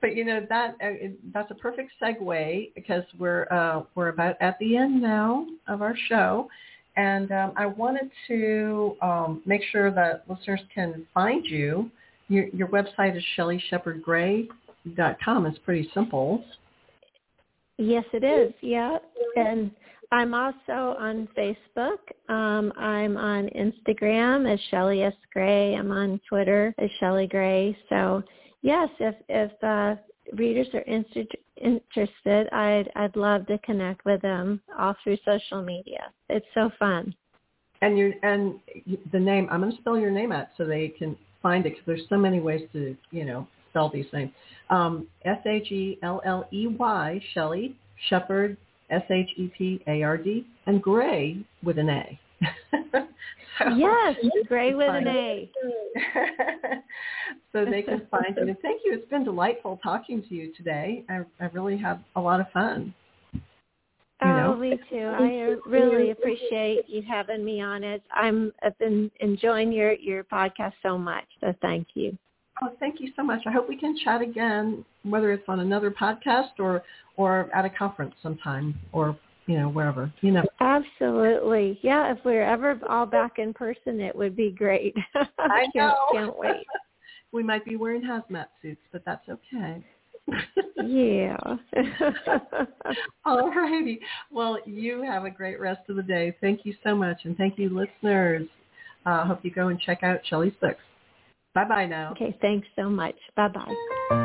but you know that uh, it- that's a perfect segue because we're uh, we're about at the end now of our show, and um, I wanted to um, make sure that listeners can find you. Your, your website is ShelleyShepardGray.com. It's pretty simple. Yes, it is. Yeah, and I'm also on Facebook. Um, I'm on Instagram as Shelley S Gray. I'm on Twitter as Shelley Gray. So yes, if if uh, readers are inter- interested, I'd I'd love to connect with them all through social media. It's so fun. And you and the name. I'm going to spell your name out so they can find it because there's so many ways to you know spell these names. Um, S H E L L E Y Shelley Shepard S H E P A R D and Gray with an A. [LAUGHS] So- Yes, Gray with an A. [LAUGHS] so they can find you. And thank you. It's been delightful talking to you today. I, I really had a lot of fun. You oh, know? Oh, me too. I really appreciate you having me on it. I'm I've been enjoying your your podcast so much. So thank you. Oh, thank you so much. I hope we can chat again, whether it's on another podcast or or at a conference sometime or you know wherever. You know. Absolutely. Yeah, if we're ever all back in person, it would be great. [LAUGHS] I can't, can't wait. [LAUGHS] we might be wearing hazmat suits, but that's okay. Yeah. [LAUGHS] All righty. Well, you have a great rest of the day. Thank you so much, and thank you, listeners. Uh, hope you go and check out Shelley's books. Bye bye now. okay, thanks so much. Bye-bye.